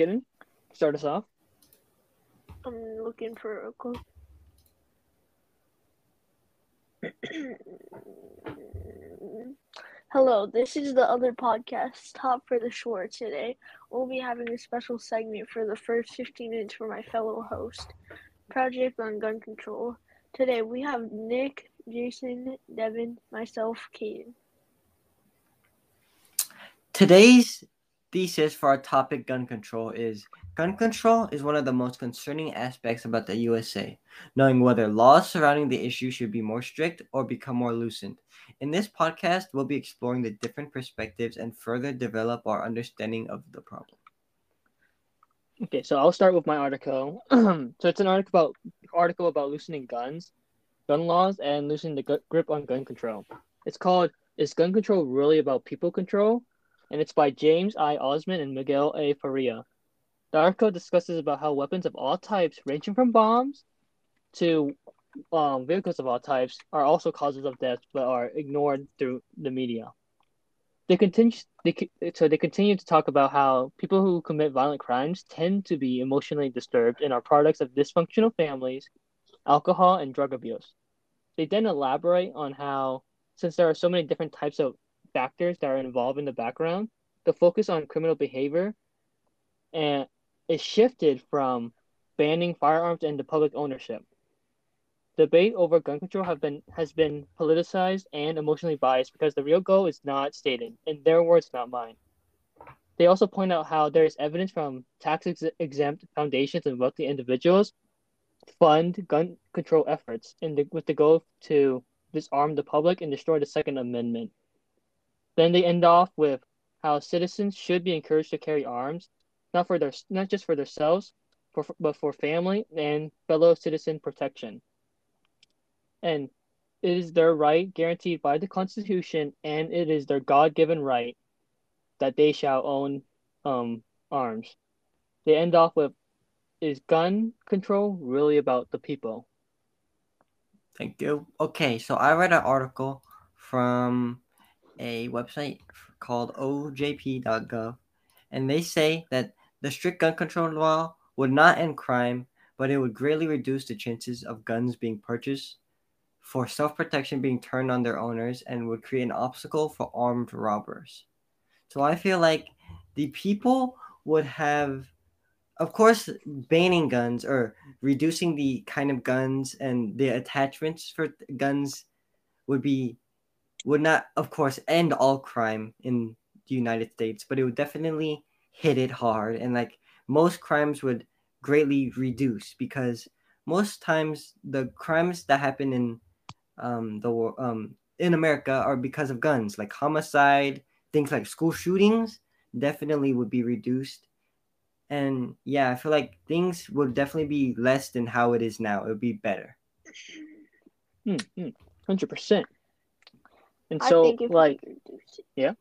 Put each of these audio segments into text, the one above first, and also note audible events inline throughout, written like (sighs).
Kitten, start us off. I'm looking for a quote. (clears throat) Hello, this is the other podcast, Top for the Shore, Today, we'll be having a special segment for the first 15 minutes for my fellow host, Project on Gun Control. Today, we have Nick, Jason, Devin, myself, Caden. Today's thesis for our topic, gun control, is gun control is one of the most concerning aspects about the USA, knowing whether laws surrounding the issue should be more strict or become more loosened. In this podcast, we'll be exploring the different perspectives and further develop our understanding of the problem. Okay, so I'll start with my article. (clears throat) so it's an article about article about loosening guns, gun laws, and loosening the grip on gun control. It's called "Is Gun Control Really About People Control?" And it's by James I. Osmond and Miguel A. Faria. The article discusses about how weapons of all types, ranging from bombs to um, vehicles of all types, are also causes of death but are ignored through the media. They continue, they, so they continue to talk about how people who commit violent crimes tend to be emotionally disturbed and are products of dysfunctional families, alcohol, and drug abuse. They then elaborate on how, since there are so many different types of factors that are involved in the background, the focus on criminal behavior and is shifted from banning firearms into public ownership. Debate over gun control have been has been politicized and emotionally biased because the real goal is not stated, in their words, not mine. They also point out how there is evidence from tax ex- exempt foundations and wealthy individuals fund gun control efforts in the, with the goal to disarm the public and destroy the Second Amendment. Then they end off with how citizens should be encouraged to carry arms, not for their not just for themselves, for, but for family and fellow citizen protection. And it is their right guaranteed by the Constitution, and it is their God-given right that they shall own um, arms. They end off with, "Is gun control really about the people?" Thank you. Okay, so I read an article from a website called ojp.gov, and they say that the strict gun control law would not end crime, but it would greatly reduce the chances of guns being purchased for self protection being turned on their owners and would create an obstacle for armed robbers. So I feel like the people would have, of course, banning guns or reducing the kind of guns and the attachments for guns would be would not, of course, end all crime in the United States, but it would definitely hit it hard. And like most crimes would greatly reduce because most times the crimes that happen in um, the um, in America are because of guns, like homicide, things like school shootings, definitely would be reduced. And yeah, I feel like things would definitely be less than how it is now. It would be better. Hmm, hmm, hundred percent. And so, like, yeah.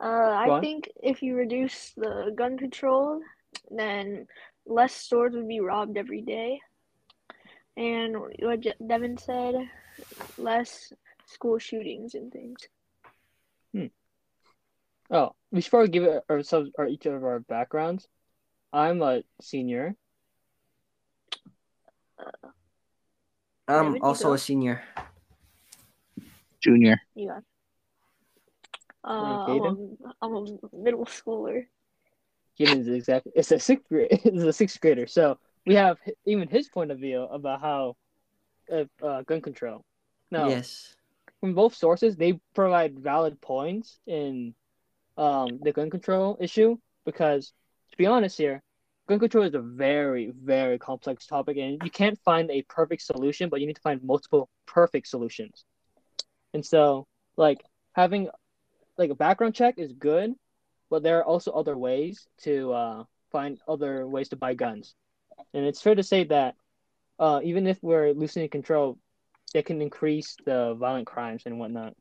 Uh, I think if you reduce the gun control, then less stores would be robbed every day. And what Devin said, less school shootings and things. Hmm. Oh, before we give it ourselves or each of our backgrounds, I'm a senior. Uh, I'm also a senior junior. Yeah. Uh, I'm, a, I'm a middle schooler. Gideon's exactly it's a sixth grade. (laughs) It's a sixth grader. So we have even his point of view about how uh, uh, gun control. Now, yes, from both sources, they provide valid points in um, the gun control issue because, to be honest, here, gun control is a very, very complex topic, and you can't find a perfect solution, but you need to find multiple perfect solutions. And so, like having like a background check is good, but there are also other ways to uh, find other ways to buy guns. And it's fair to say that uh, even if we're loosening control, it can increase the violent crimes and whatnot.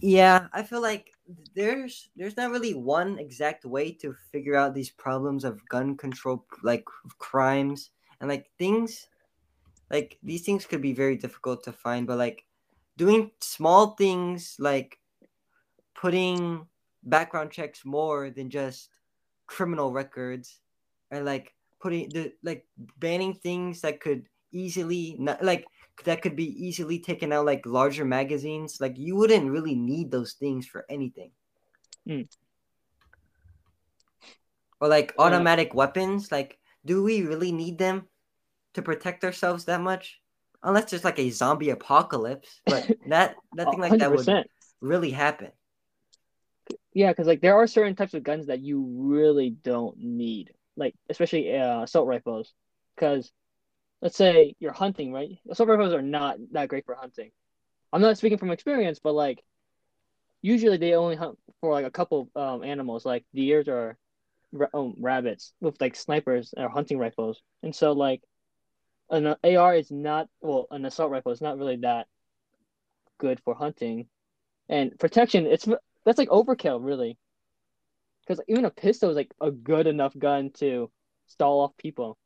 Yeah, I feel like there's there's not really one exact way to figure out these problems of gun control, like crimes and like things like these things could be very difficult to find, but like doing small things like putting background checks more than just criminal records and like putting the like banning things that could easily not like that could be easily taken out like larger magazines like you wouldn't really need those things for anything Mm. or like Yeah. automatic weapons like do we really need them to protect ourselves that much unless there's like a zombie apocalypse but (laughs) that nothing like that would really happen Yeah, because like there are certain types of guns that you really don't need, like especially uh, assault rifles. Because let's say you're hunting, right? Assault rifles are not that great for hunting. I'm not speaking from experience, but like usually they only hunt for like a couple um, animals, like deers or ra- um, rabbits, with like snipers or hunting rifles. And so like an AR is not well, an assault rifle is not really that good for hunting. And protection, it's that's like overkill, really. Because even a pistol is like a good enough gun to stall off people.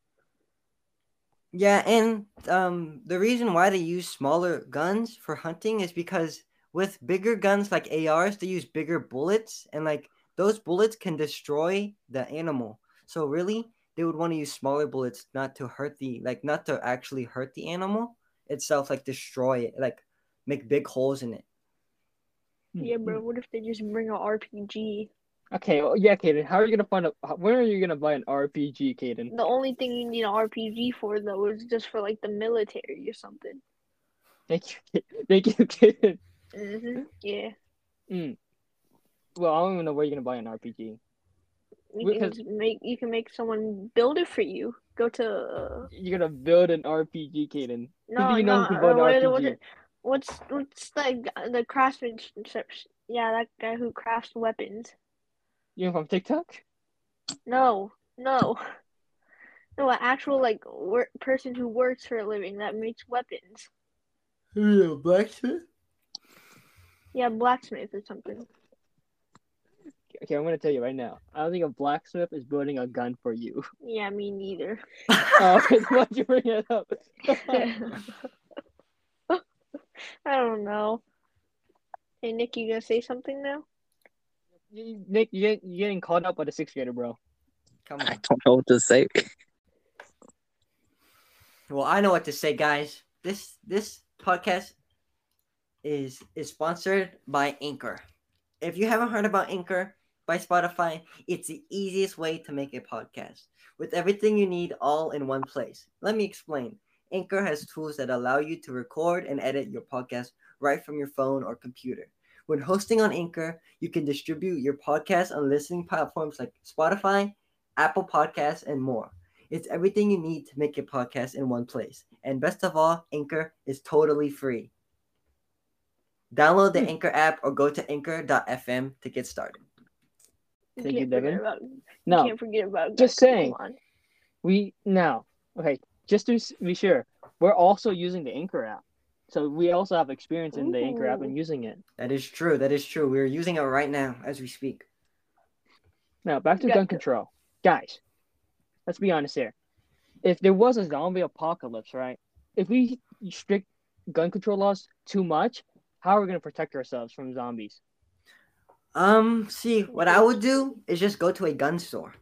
Yeah, and um, the reason why they use smaller guns for hunting is because with bigger guns like ARs, they use bigger bullets, and like those bullets can destroy the animal. So really, they would want to use smaller bullets, not to hurt the like, not to actually hurt the animal itself, like destroy it, like make big holes in it. Yeah, bro. What if they just bring a RPG? Okay, well, yeah, Kaden. How are you gonna find a? When are you gonna buy an RPG, Kaden? The only thing you need an RPG for though is just for like the military or something. Thank you, (laughs) thank you, Kaden. hmm Yeah. Well, I don't even know where you're gonna buy an RPG. You can make you can make someone build it for you. Go to uh, You're gonna build an RPG, Kaden. no do you know no who build what- RPG? what what's what's the g- the craftsmanship? Yeah, that guy who crafts weapons. You know from TikTok? No, no, no. An actual like work person who works for a living that makes weapons. Yeah, blacksmith. Yeah, blacksmith or something. Okay, I'm gonna tell you right now. I don't think a blacksmith is building a gun for you. Yeah, me neither. (laughs) Oh, (laughs) why'd you bring it up? (laughs) I don't know. Hey Nick, you gonna say something now? You- Nick, you get, you're getting caught up by the sixth grader, bro. Come on. I don't know what to say. Well, I know what to say, guys. This this podcast is is sponsored by Anchor. If you haven't heard about Anchor by Spotify, it's the easiest way to make a podcast with everything you need all in one place. Let me explain. Anchor has tools that allow you to record and edit your podcast right from your phone or computer. When hosting on Anchor, you can distribute your podcast on listening platforms like Spotify, Apple Podcasts, and more. It's everything you need to make a podcast in one place. And best of all, Anchor is totally free. Download the Hmm. Anchor app or go to anchor.fm to get started. Thank you, can't forget Devin. About, No, can't forget about. just Gecko saying. One. we now okay. Just to be sure, we're also using the Anchor app, so we also have experience in the Anchor app and using it. That is true. That is true. We're using it right now as we speak. Now back to Got- gun control, guys. Let's be honest here. If there was a zombie apocalypse, right? If we strict gun control laws too much, how are we gonna protect ourselves from zombies? Um, see, what I would do is just go to a gun store.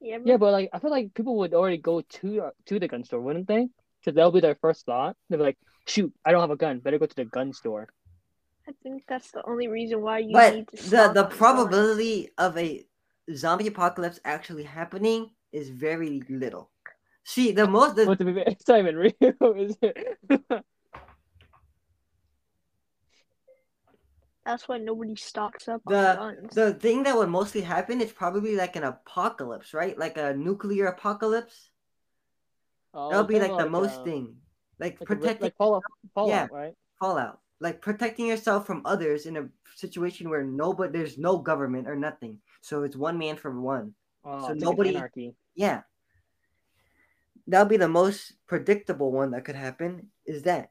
Yeah, Yeah, but like I feel like people would already go to to the gun store, wouldn't they? Because that'll be their first thought. They'll be like, "Shoot, I don't have a gun. Better go to the gun store." I think that's the only reason why you But need to. the the on guns. probability of a zombie apocalypse actually happening is very little. See, the most the, But to be it's not even real, (laughs) is it? (laughs) That's why nobody stocks up on The- guns. the thing that would mostly happen is probably like an apocalypse, right? Like a nuclear apocalypse. Oh, That'll be kinda like the most uh, thing. Like, like protecting like Fallout, Fallout, Yeah. right? fallout. Like protecting yourself from others in a situation where nobody there's no government or nothing. So it's one man for one. Oh, So it's like nobody- anarchy. Yeah. That'll be the most predictable one that could happen is that.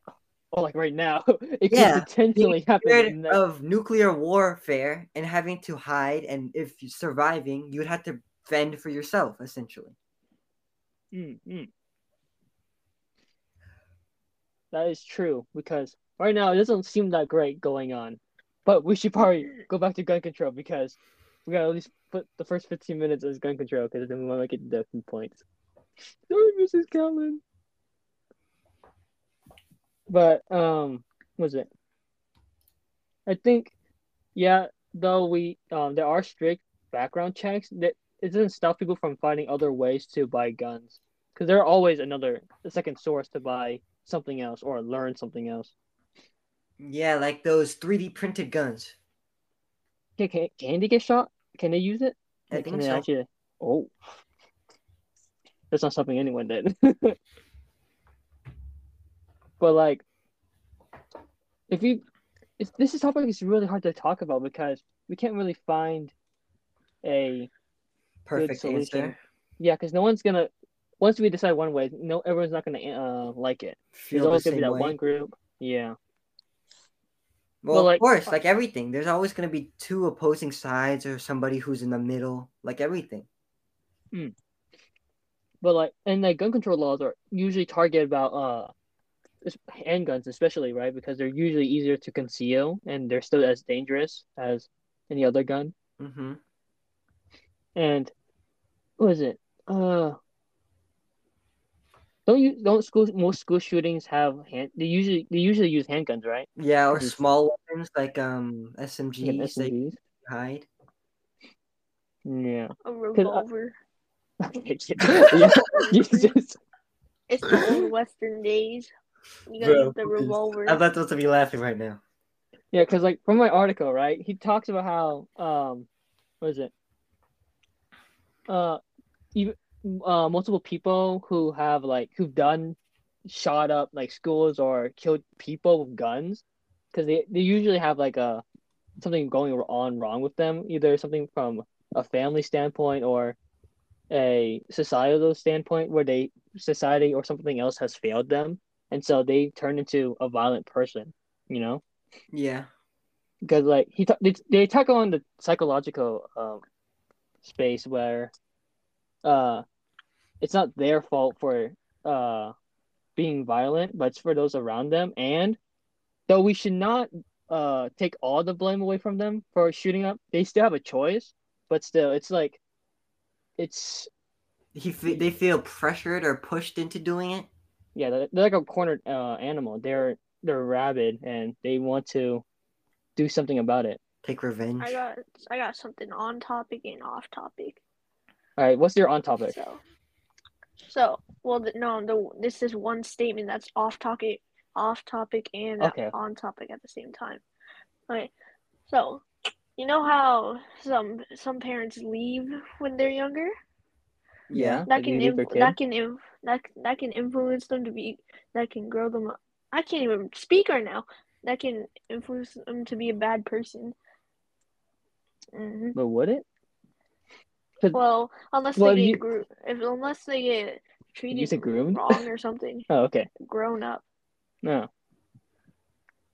Oh, like right now, (laughs) it Yeah, could potentially happen. Of nuclear warfare and having to hide and if you're surviving, you'd have to fend for yourself essentially. Mm, mm. That is true because right now it doesn't seem that great going on. But we should probably go back to gun control because we gotta at least put the first 15 minutes as gun control because then we want to get the few points. (laughs) Sorry, Mrs. Callan. But um, was it? I think, yeah. Though we um, there are strict background checks that it doesn't stop people from finding other ways to buy guns because there are always another a second source to buy something else or learn something else. Yeah, like those 3D printed guns. Can, can, can they get shot? Can they use it? I Like, think so. actually- oh, that's not stopping anyone then. (laughs) but like, if you, it's, this is topic is really hard to talk about because we can't really find a Perfect solution. answer. yeah, because no one's gonna. Once we decide one way, no, everyone's not gonna uh like it. There's Feel the always gonna be that way. one group. Yeah. Well, Well, like- of course, like everything, there's always going to be two opposing sides or somebody who's in the middle, like everything. But like, and like gun control laws are usually targeted about uh handguns, especially right because they're usually easier to conceal and they're still as dangerous as any other gun. Mm-hmm. And what is it? Uh, don't you don't school most school shootings have hand? They usually they usually use handguns, right? Yeah, or small weapons like um Yeah, SMGs they SMGs. hide. Yeah. A revolver. (laughs) yeah. (laughs) (laughs) Jesus. It's the old western days. You gotta Bro, the revolver. I'm not supposed to be laughing right now. Yeah, because like from my article, right, he talks about how um, what is it? Uh, even uh, multiple people who have like who've done shot up like schools or killed people with guns, because they they usually have like a something going on wrong with them, either something from a family standpoint or a societal standpoint where they society or something else has failed them, and so they turn into a violent person, you know Yeah. because like he they, they tackle on the psychological um space where uh it's not their fault for uh being violent but it's for those around them and though we should not uh take all the blame away from them for shooting up they still have a choice but still it's like it's He they feel pressured or pushed into doing it. Yeah they're, they're like a cornered uh animal they're they're rabid and they want to do something about it Take revenge. I got I got something on topic and off topic. all right what's your on topic So, so well, the, no, the this is one statement that's off topic, off topic, and Okay. on topic at the same time. All right, so you know how some some parents leave when they're younger. yeah. That Like can you leave your inf- kid? that can inf- that that can influence them to be that can grow them. up. I can't even speak right now. That can influence them to be a bad person. hmm but would it Well, unless Well, they get you- gro- if unless they get treated groomed? wrong or something, (laughs) oh okay grown up. No.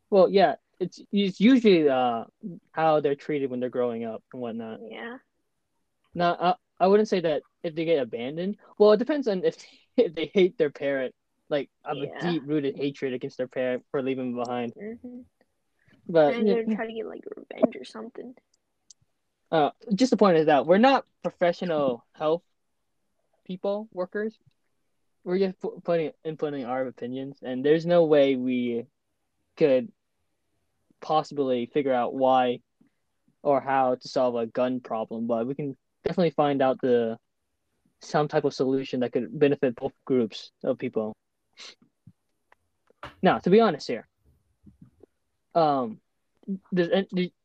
Well, yeah, it's it's usually uh how they're treated when they're growing up and whatnot. Yeah. Now, I I wouldn't say that if they get abandoned. Well, it depends on if (laughs) they hate their parent, like have Yeah. a deep rooted hatred against their parent for leaving them behind. hmm But and they're trying to get like revenge or something. uh, just to point it out, we're not professional health people workers. We're just putting inputting our opinions, and there's no way we could possibly figure out why or how to solve a gun problem. But we can definitely find out the some type of solution that could benefit both groups of people. Now, to be honest here, um, does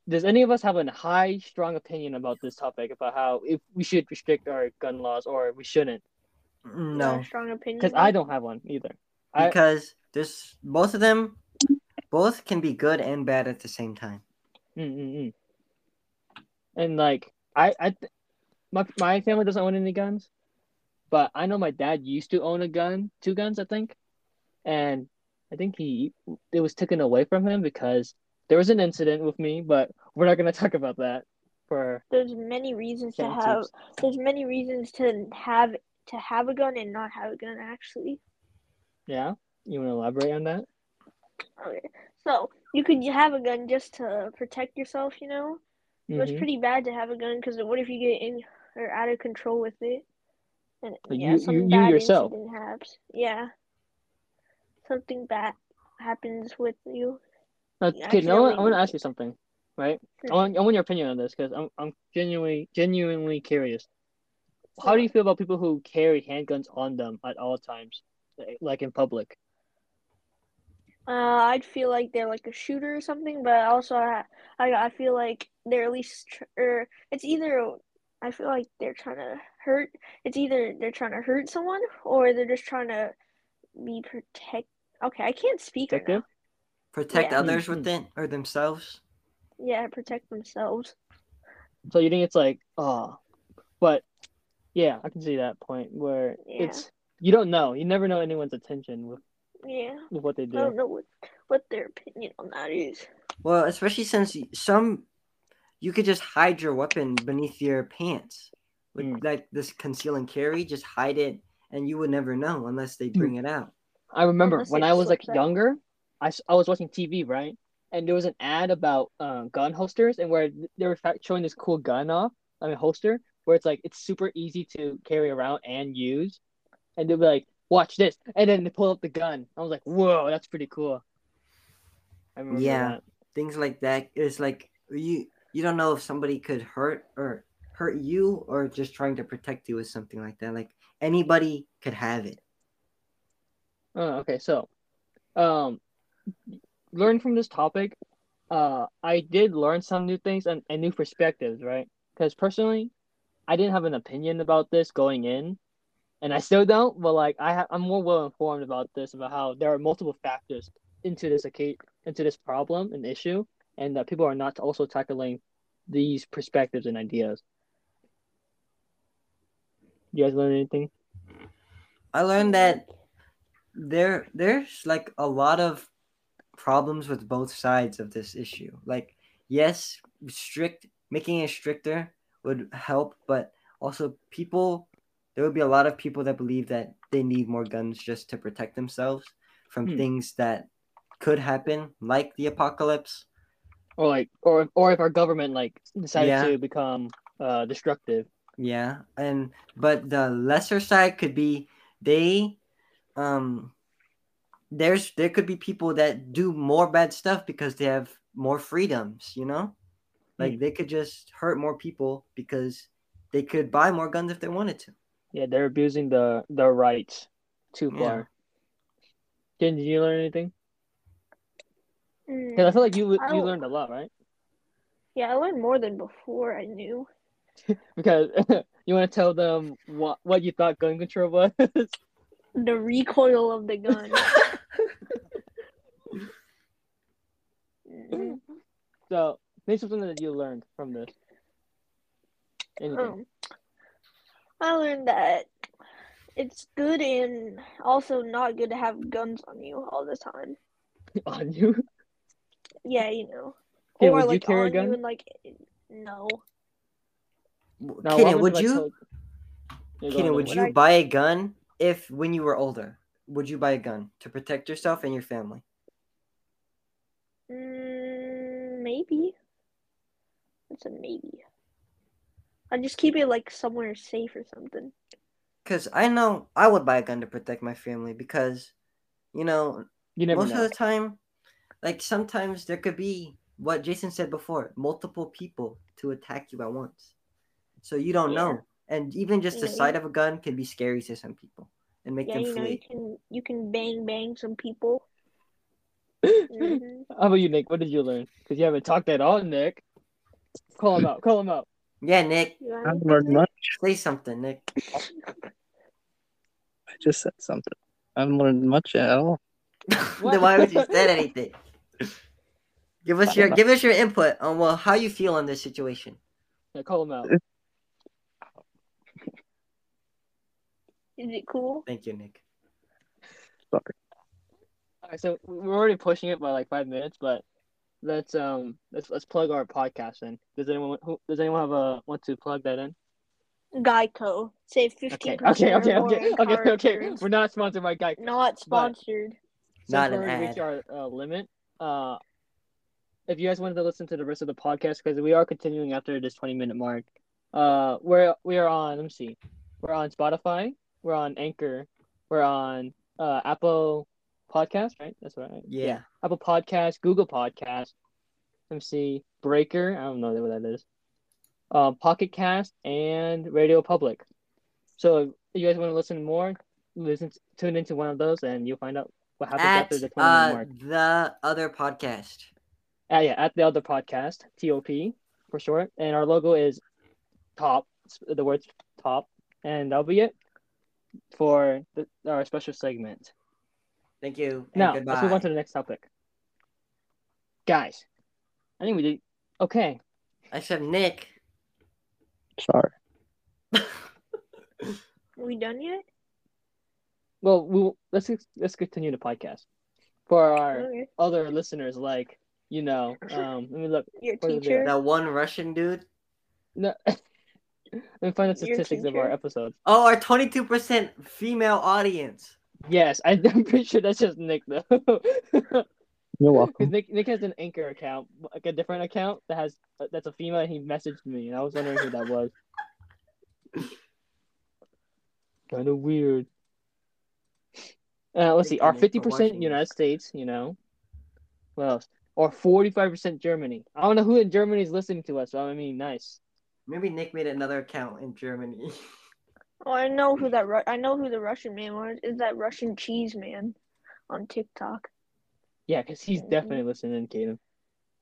does any of us have a high, strong opinion about this topic about how if we should restrict our gun laws or we shouldn't? No, strong opinion. Because I don't have one either. I- because there's both of them. Both can be good and bad at the same time. Mm-mm-mm. And like I, I, th- my my family doesn't own any guns, but I know my dad used to own a gun, two guns, I think, and I think he it was taken away from him because there was an incident with me, but we're not gonna (laughs) talk about that. For There's many reasons to have. tips. There's many reasons to have to have a gun and not have a gun. Actually, yeah, you want to elaborate on that? okay. So you could have a gun just to protect yourself. You know, it was Mhm. pretty bad to have a gun because what if you get in or out of control with it? And Like yeah, you- some you- you yourself. incident happens. Yeah, something bad happens with you. Uh, okay, now I want, I want to ask you something, right? Hmm. I want, I want your opinion on this because I'm, I'm genuinely, genuinely curious. How do you feel about people who carry handguns on them at all times, like- like in public? Uh, I'd feel like they're like a shooter or something, but also I, I, I feel like they're at least, tr- or it's either I feel like they're trying to hurt. It's either they're trying to hurt someone or they're just trying to be protect. Okay, I can't speak right Protective? now. Protect Yeah. others Mhm. with or themselves. Yeah, protect themselves. So you think it's like, oh, but yeah, I can see that point where Yeah. it's you don't know, you never know anyone's intention with, Yeah, with what they do. I do. don't know what what their opinion on that is. Well, especially since some you could just hide your weapon beneath your pants. With Mm. like this conceal and carry, just hide it and you would never know unless they bring it out. I remember Unless when I was like slips out. younger, I, s- I was watching TV, right? And there was an ad about uh, gun holsters and where they were showing this cool gun off, I mean holster, where it's like it's super easy to carry around and use. And they'd be like, watch this. And then they pull up the gun. I was like, whoa, that's pretty cool. I Yeah. that. Things like that is like you you don't know if somebody could hurt or hurt you or just trying to protect you with something like that. Like anybody could have it. Oh, okay, so um learn from this topic, uh I did learn some new things and, and new perspectives, right? Because personally, I didn't have an opinion about this going in, and I still don't, but like I ha- I'm more well informed about this, about how there are multiple factors into this into this problem and issue, and that people are not also tackling these perspectives and ideas. You guys learn anything? I learned that there there's like a lot of problems with both sides of this issue. Like yes, strict making it stricter would help, but also people there would be a lot of people that believe that they need more guns just to protect themselves from Hmm. things that could happen like the apocalypse. Or like, or or if our government like decided Yeah. to become uh destructive. Yeah, and but the lesser side could be they um there's there could be people that do more bad stuff because they have more freedoms, you know? Like they could just hurt more people because they could buy more guns if they wanted to. Yeah, they're abusing the the rights too Yeah. far. Jen, did you learn anything? Mm, Because I feel like you I you learned a lot, right? yeah, I learned more than before I knew. (laughs) Because (laughs) you want to tell them what what you thought gun control was. (laughs) The recoil of the gun. So, name something that you learned from this. Anything? Um, I learned that it's good and also not good to have guns on you all the time. On you? Yeah, you know. Or would you like carry a on gun? you and like no. Now, Kaden, would you told- Yeah, go Kaden, on, would Would you I- buy a gun if when you were older? Would you buy a gun to protect yourself and your family? Mm, maybe. It's a maybe. I just keep it like somewhere safe or something. Because I know I would buy a gun to protect my family because, you know, You never most know. of the time, like sometimes there could be what Jason said before, multiple people to attack you at once. So you don't Yeah. know. And even just the Yeah, sight of a gun can be scary to some people and make Yeah, them you know, you can you can bang bang some people. hmm How about you, Nick? What did you learn? Because you haven't talked at all, Nick. Call him out. Call him out. Yeah, Nick, I haven't learned much. say something, Nick. I just said something. I haven't learned much at all. (laughs) then why would you say anything? Give us your know. give us your input on well how you feel on this situation. Yeah, call him out. Is it cool? Thank you, Nick. All right, so we're already pushing it by like five minutes, but let's um let's let's plug our podcast in. Does anyone who does anyone have a want to plug that in? Geico. Save fifteen okay, percent okay, or okay, okay, okay. We're not sponsored by Geico. Not sponsored. Not we an already reached ad. our uh, limit, uh, if you guys wanted to listen to the rest of the podcast, because we are continuing after this twenty minute mark, uh, we're we are on. Let me see, we're on Spotify, we're on Anchor, we're on uh Apple Podcast, right? That's right. Yeah. Apple Podcast, Google Podcast. Let me see, Breaker. I don't know what that is. Um, Pocket Cast and Radio Public. So if you guys want to listen more, listen, tune into one of those, and you'll find out what happens At after the twenty uh, mark. the other podcast. Uh, yeah, at the other podcast, TOP for short, and our logo is top. The words top, and that'll be it for the, our special segment. Thank you. And Now goodbye. let's move on to the next topic, guys. I think we did okay. I said Nick. Sorry. Are we done yet? Well, we'll let's let's continue the podcast for our Okay. other listeners, like you know. Um, let me look. Your What is it? teacher. That one Russian dude. No, (laughs) let me find the statistics of our teacher? episodes. Oh, our 22% female audience. Yes, I, (laughs) I'm pretty sure that's just Nick though. (laughs) You're welcome. Nick, Nick has an anchor account, like a different account that has that's a female. And he messaged me, and I was wondering who that was. (laughs) kind of weird. Uh, let's see. Thank Our fifty percent United. States, you know. What else? Or forty-five percent Germany. I don't know who in Germany is listening to us. So I mean, nice. Maybe Nick made another account in Germany. (laughs) Oh, I know who that. Ru- I know who the Russian man was. Is that Russian cheese man on TikTok? Yeah, because he's definitely listening, Kaden.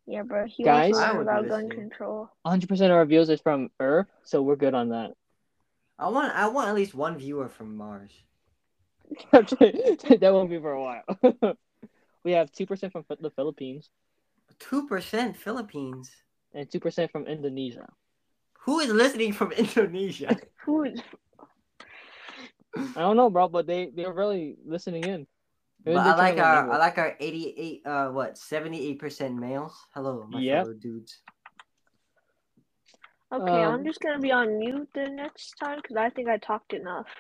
Yeah, bro. He Guys? wants to learn about gun control. 100 percent of our views is from Earth, so we're good on that. I want I want at least one viewer from Mars. (laughs) (laughs) that won't be for a while. we have two percent from the Philippines Two percent Philippines. and two percent from Indonesia. Who is listening from (laughs) Indonesia? Who is? I don't know, bro, but they they're really listening in. but I like our I like our eighty eight uh what seventy eight percent males. Hello, my Yep. fellow dudes. Okay, Um, I'm just gonna be on mute the next time because I think I talked enough.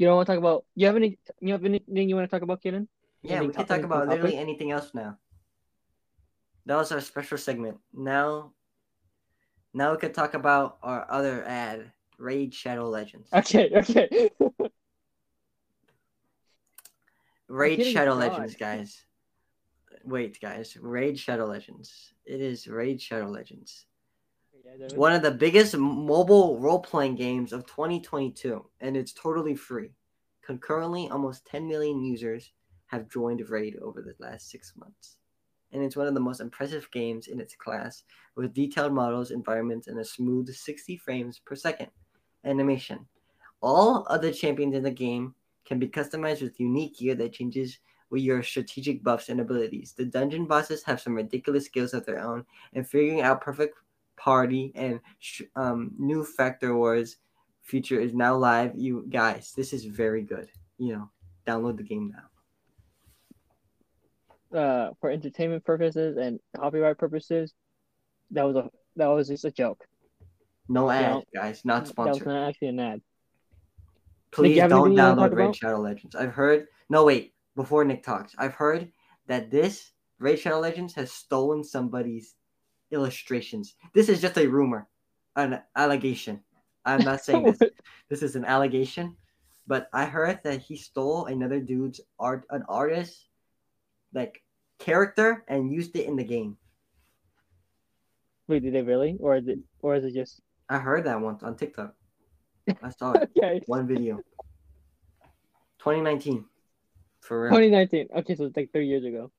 You don't want to talk about? You have any? You have anything you want to talk about, Kaden? Yeah, we can talk any about topic? literally anything else now. That was our special segment. Now, now we could talk about our other ad, Raid Shadow Legends. Okay, okay. (laughs) Raid Shadow God. Legends, guys. Wait, guys. Raid Shadow Legends. It is Raid Shadow Legends. One of the biggest mobile role playing games of 2022, and it's totally free. Concurrently, almost 10 million users have joined Raid over the last six months. And it's one of the most impressive games in its class, with detailed models, environments, and a smooth 60 frames per second animation. All other champions in the game can be customized with unique gear that changes with your strategic buffs and abilities. The dungeon bosses have some ridiculous skills of their own, and figuring out perfect party and um, new factor wars feature is now live you guys this is very good you know download the game now Uh, for entertainment purposes and copyright purposes, that was a that was just a joke. no ad guys not sponsored. That was not actually an ad. please have don't anything you wanna talk download raid about? shadow legends i've heard no wait before nick talks i've heard that this raid shadow legends has stolen somebody's illustrations this is just a rumor an allegation i'm not saying this (laughs) this is an allegation but i heard that he stole another dude's art an artist like character and used it in the game Wait, did they really, or is it, or is it just i heard that once on tiktok i saw (laughs) it okay? one video 2019 for real 2019. Okay, so it's like three years ago.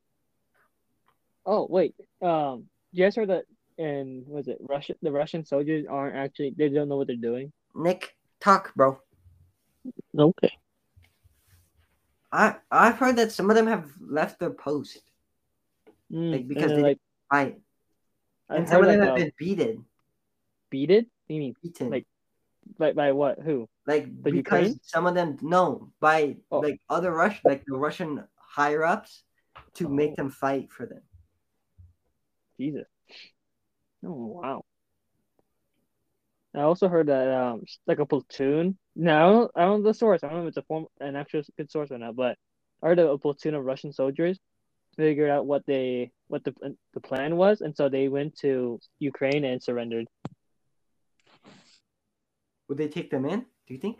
Oh wait, um, you guys heard that? And was it Russian? The Russian soldiers aren't actually. They don't know what they're doing. nick talk bro Okay. I i've heard that some of them have left their post Mm, Like, because they- like right I and some of them like have been beaten beated. You mean beaten like- by by what? Who? like The because Ukraine? some of them no by Oh. like other Russian like the Russian higher ups to make Oh. them fight for them. Jesus. Oh wow. I also heard that um like a platoon. No, I don't, I don't know the source. I don't know if it's a form an actual good source or not, but I heard a platoon of Russian soldiers figured out what they what the the plan was, and so they went to Ukraine and surrendered. Would they take them in? Do you think?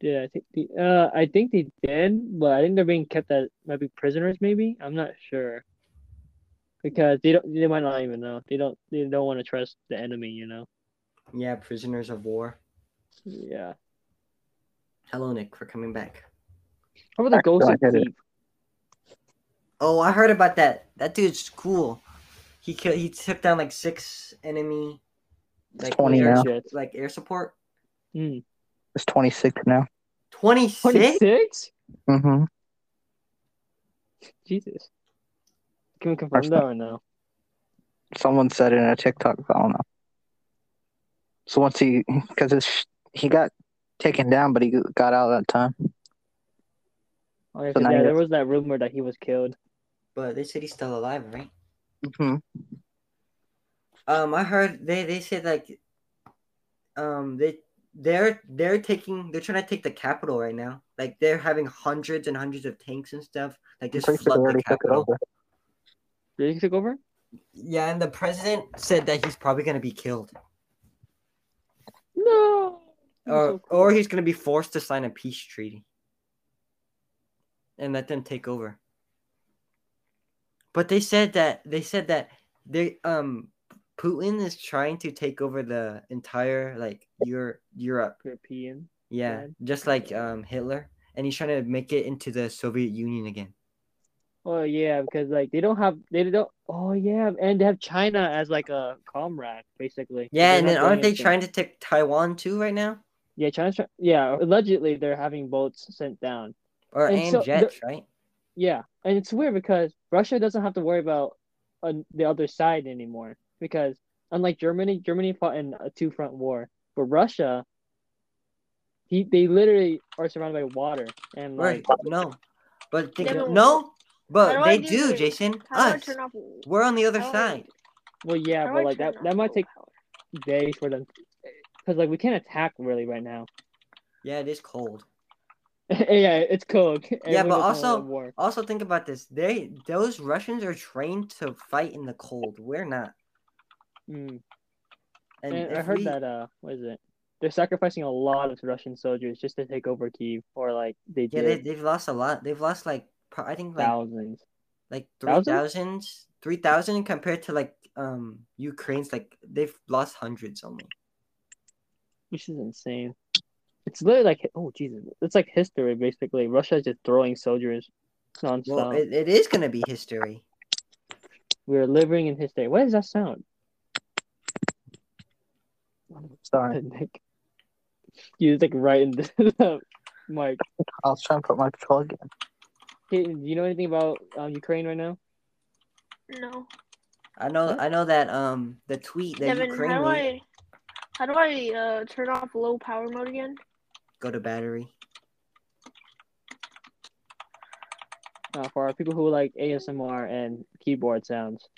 Yeah, I think the uh I think they did, but I think they're being kept as maybe prisoners. Maybe I'm not sure because they don't they might not even know. They don't they don't want to trust the enemy. You know. Yeah, prisoners of war. Yeah. Hello, Nick, for coming back. How about the ghost I of get Oh, I heard about that. That dude's cool. He killed. He took down like six enemy, like 20 air, now. Like air support. Mm. It's 26 now. Twenty six. Twenty six. Mm-hmm. Jesus. Can we confirm That's that or no? Someone said it in a TikTok. I don't know. So once he, because it's he got taken down, but he got out that time. Oh, yeah, So 'cause, now yeah there was that rumor that he was killed. But they said he's still alive, right? Mm-hmm. Um, I heard they they said like, um, they they're they're taking they're trying to take the capital right now. Like they're having hundreds and hundreds of tanks and stuff. Like just pretty sure flood the already took it capital. over. Did he take over? Yeah, and the president said that he's probably gonna be killed, No. Or so cool. or he's gonna be forced to sign a peace treaty, and let them take over. But they said that they said that they um Putin is trying to take over the entire like Europe Europe. European. Yeah, Bad. just like um Hitler, and he's trying to make it into the Soviet Union again. Oh yeah, because like they don't have they don't. Oh yeah, and they have China as like a comrade basically. Yeah, and then aren't they anything. trying to take Taiwan too right now? Yeah, China's try- yeah. Allegedly, they're having boats sent down. Or And and so the- jets, right? Yeah, and it's weird because Russia doesn't have to worry about uh, the other side anymore because unlike Germany, Germany fought in a two front war, but Russia, he they literally are surrounded by water and Right? No, but think, Yeah, but- no, How but do I they do do. Jason. How do Us, turn off? we're on the other how do I- side. well yeah, how but like that, that might take power? days for them because like we can't attack really right now. Yeah, it is cold. (laughs) yeah, it's cold. (laughs) Yeah, but knows how to also- Also, think about this. They those Russians are trained to fight in the cold. We're not. Mm. And, And I heard we- that uh, what is it? They're sacrificing a lot of Russian soldiers just to take over Kiev, or like they Yeah, They, they've lost a lot. They've lost like pro- I think like thousands. like three Thousand? thousand, three thousand compared to like um Ukraine's like they've lost hundreds only. which is insane. It's literally like oh Jesus, it's like history basically. Russia's just throwing soldiers nonstop. Well, it, it is gonna be history. We're living in history. What does that sound? Sorry. Nick, you was like right in the (laughs) mic. I was trying to put my plug in. Hey, do you know anything about um, Ukraine right now? No, I know What? I know that um the tweet that Devin. Ukraine How do made I? How do I uh, turn off low power mode again? go to battery. Uh, for our people who like ASMR and keyboard sounds.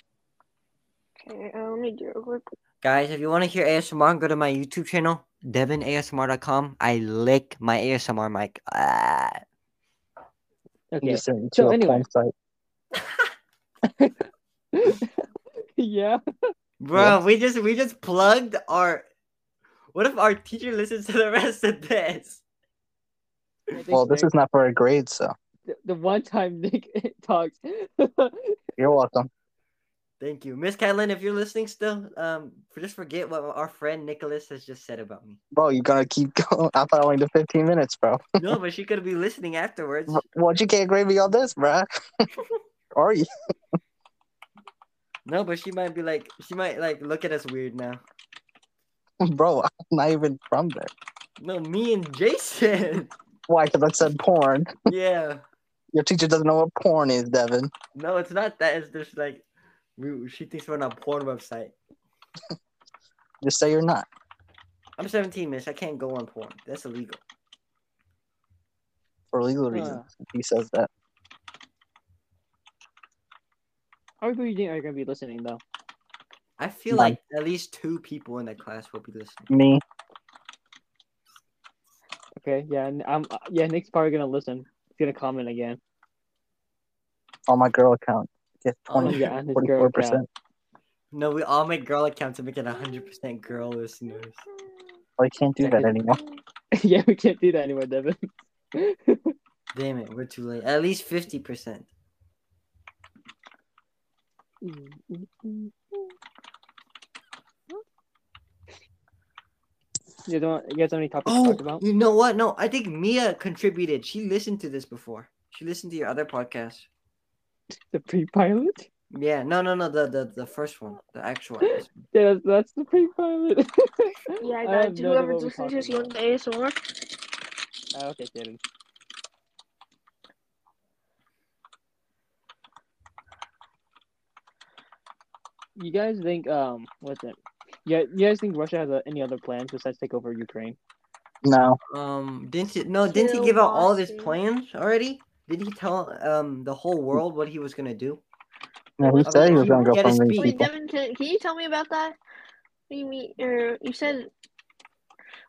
Okay, uh, let me do it quick. Guys, if you want to hear ASMR, go to my YouTube channel, devinasmr.com. I lick my ASMR mic. Ah. You Okay. just sent So to anyway. porn site. (laughs) yeah. Bro, we just we just plugged our what if our teacher listens to the rest of this? Well, this is not for a grade, so the, the one time Nick (laughs) talks. you're welcome. Thank you. Miss Catlin, if you're listening still, um for just forget what our friend Nicholas has just said about me. Bro, you're gonna keep (laughs) going. I thought I only did 15 minutes, bro. No, but she could be listening afterwards. What you can't grade me on this, bro? (laughs) Are you? No, but she might be like she might like look at us weird now. (laughs) Bro, I'm not even from there. No, me and Jason. Why? Because I said porn. yeah. Your teacher doesn't know what porn is, Devin. No, it's not that. It's just like we, she thinks we're on a porn website. (laughs) Just say you're not. I'm 17, miss. I can't go on porn. That's illegal. For legal Uh. reasons. He says that. How many people you think are gonna be listening though? I feel None. like at least two people in that class will be listening. Me. Okay, yeah, and I'm uh, yeah, Nick's probably gonna listen. He's gonna comment again. on my girl account. Get Oh, 20, yeah, on his girl 44%. No, we all make girl accounts to make it hundred percent girl listeners. Oh, you can't do that anymore. (laughs) yeah, we can't do that anymore, Devin. (laughs) Damn it, we're too late. At least fifty percent. You don't. You guys have any topics to Oh, talk about? you know what? No, I think Mia contributed. She listened to this before. She listened to your other podcast. The pre-pilot. Yeah, no, no, no, the the, the first one, the actual (laughs) episode. Yeah, that's, that's the pre-pilot. (laughs) Yeah, I guys, have no idea whoever's what we're to this, you the ASMR? Ah, okay, Devin. You guys think um what's it? Yeah, you guys think Russia has uh, any other plans besides take over Ukraine? No. Um, didn't he, no, didn't he give out all of his plans already? Did he tell um the whole world what he was gonna do? No, he What said he was gonna go get a from these speech? Wait, people. Devin, can, can you tell me about that? What do you mean? Or you said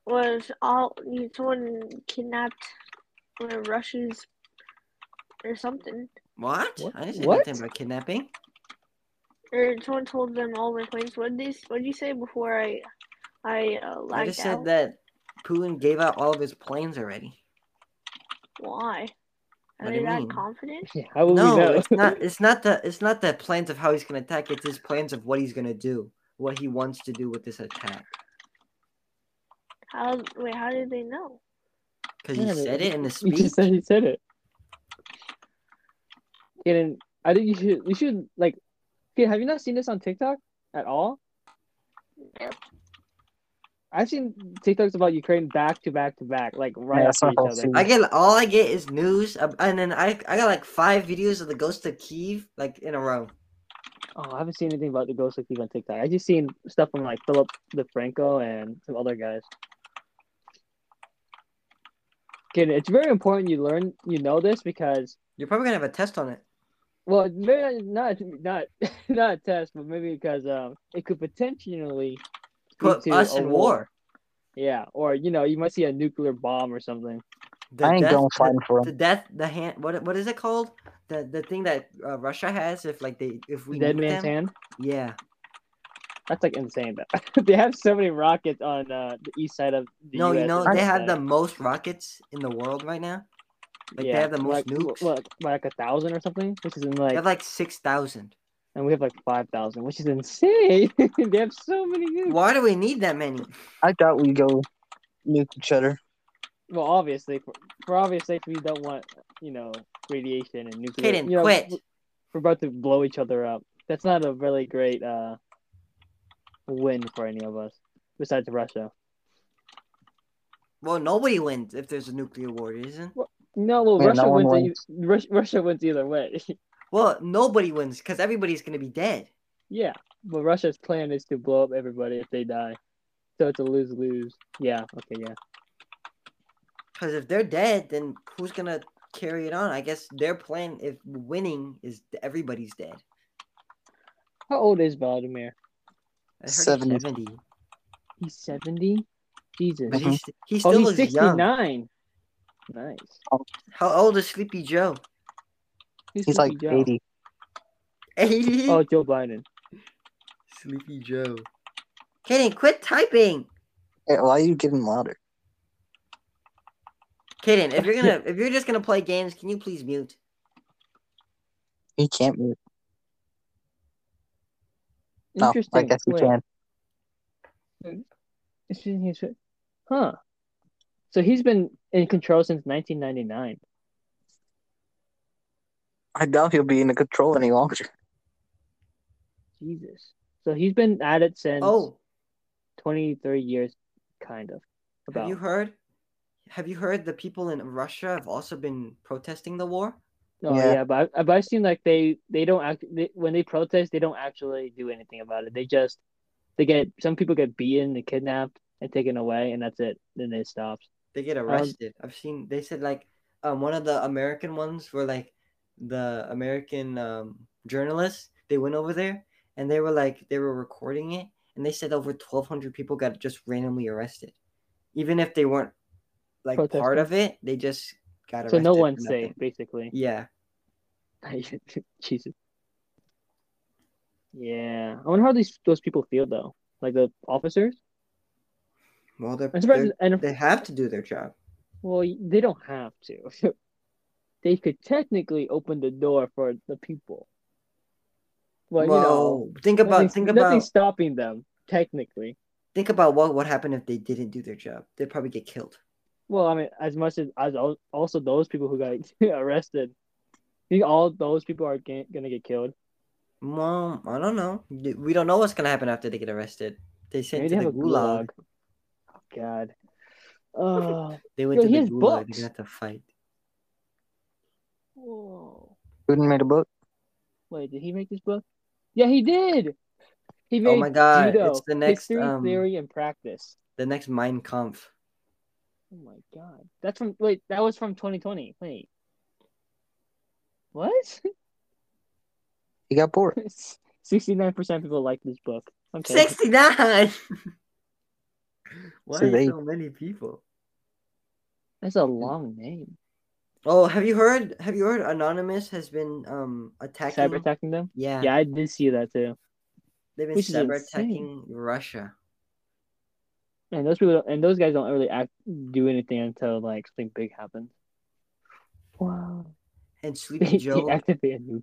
was all you, someone kidnapped one of Russia's or something, What? What? I didn't say What? nothing about kidnapping. or someone told them all their plans. What did what did you say before I I uh, I just out? said that Putin gave out all of his planes already. Why? Are What do they you that mean? confident? Yeah, (laughs) how will no, we know? it's (laughs) not. It's not the. It's not the plans of how he's gonna attack. It's his plans of what he's gonna do, what he wants to do with this attack. How wait? How did they know? Because he Yeah, but said it in the He speech. just said he said it. And I think you should you should like okay, have you not seen this on TikTok at all? Yep. I've seen TikToks about Ukraine back to back to back, like right Yeah, after each I'll other. I get all I get is news, and then I I got like five videos of the ghost of Kiev like in a row. Oh, I haven't seen anything about the Ghost of Kiev on TikTok. I just seen stuff from like Philip DeFranco and some other guys. Okay, it's very important you learn you know this because You're probably gonna have a test on it. well, maybe not not (laughs) not a test, but maybe because um it could potentially Put us in war. Yeah, or you know, you might see a nuclear bomb or something. The I ain't death- going the- fighting for The death, the hand. What what is it called? The the thing that uh, Russia has if like they if we Dead man's them? hand. Yeah, That's like insane. Though. (laughs) they have so many rockets on uh, the east side of the no, you know they have the most rockets in the world right now. Like yeah, they have the most like, nukes. What, like a thousand or something, which is in They have like six thousand. And we have like five thousand, which is insane. (laughs) they have so many nukes. Why do we need that many? I thought we'd go nuke each other. Well, obviously, for, for obvious sake, we don't want you know radiation and nuclear. Kaden, you know, quit. We're about to blow each other up. That's not a really great uh win for any of us, besides Russia. Well, nobody wins if there's a nuclear war, isn't? No, well, Yeah, Russia no one wins. e- Russia wins either way. (laughs) Well, nobody wins because everybody's gonna be dead. yeah, but Russia's plan is to blow up everybody if they die, so it's a lose lose. Yeah. Okay. Yeah. Because if they're dead, then who's gonna carry it on? I guess their plan, if winning, is everybody's dead. How old is Vladimir? I heard he's 70. 70. He's seventy. Jesus. But he's, he Oh, still he's looks sixty young. Nice. How old is Sleepy Joe? Who's He's like Joe? 80. 80? Oh, Joe Biden. Sleepy Joe. Kaden, quit typing. Hey, why are you getting louder? Kaden, if you're gonna (laughs) if you're just gonna play games, can you please mute? He can't mute. No, Interesting. I guess he Wait. can. Interesting, he's- Huh. So he's been in control since 1999. I doubt he'll be in the control any longer. Jesus. So he's been at it since Oh, 23 years, kind of. have you heard? Have you heard the people in Russia have also been protesting the war? Oh Yeah. yeah, but I, but I've seen like they they don't act they, when they protest they don't actually do anything about it. They just they get some people get beaten, and kidnapped, and taken away, and that's it. Then it stops. They get arrested. I've seen. They said like um one of the American ones were like the American um journalists. They went over there and they were like they were recording it, and they said over twelve hundred people got just randomly arrested, even if they weren't like part of it. They just got arrested. So no one's safe, basically. Yeah, (laughs) Jesus. Yeah, I wonder how these those people feel though. Like the officers. Well, they're, they're- and they have to do their job. well, they don't have to. (laughs) they could technically open the door for the people. Well, well, you know, think about think nothing's about stopping them technically. think about what would happen if they didn't do their job. They'd probably get killed. Well, I mean, as much as as also those people who got (laughs) arrested, I think all those people are gonna get killed. Well, I don't know. We don't know what's gonna happen after they get arrested. They sent Maybe to they the gulag. gulag. Oh God. Oh. (laughs) They went Yo, to the gulag. books. They're gonna have to fight. Whoa. Who made a book? Wait, did he make this book? Yeah, he did. He made Oh my God, judo, it's the next, history, um, theory, and practice. The next Mein Kampf. Oh my God, that's from wait, that was from 2020. Wait, what? He got bored. (laughs) 69 percent of people like this book. Okay, Sixty nine. Why So they- so many people? that's a long name. Oh, have you heard? Have you heard? Anonymous has been um attacking. Cyber attacking them. Yeah, Yeah, I did see that too. they've been which cyber attacking Russia. And those people and those guys don't really act do anything until like something big happens. Wow. And Sleepy (laughs) They Joe, deactivate a nuke.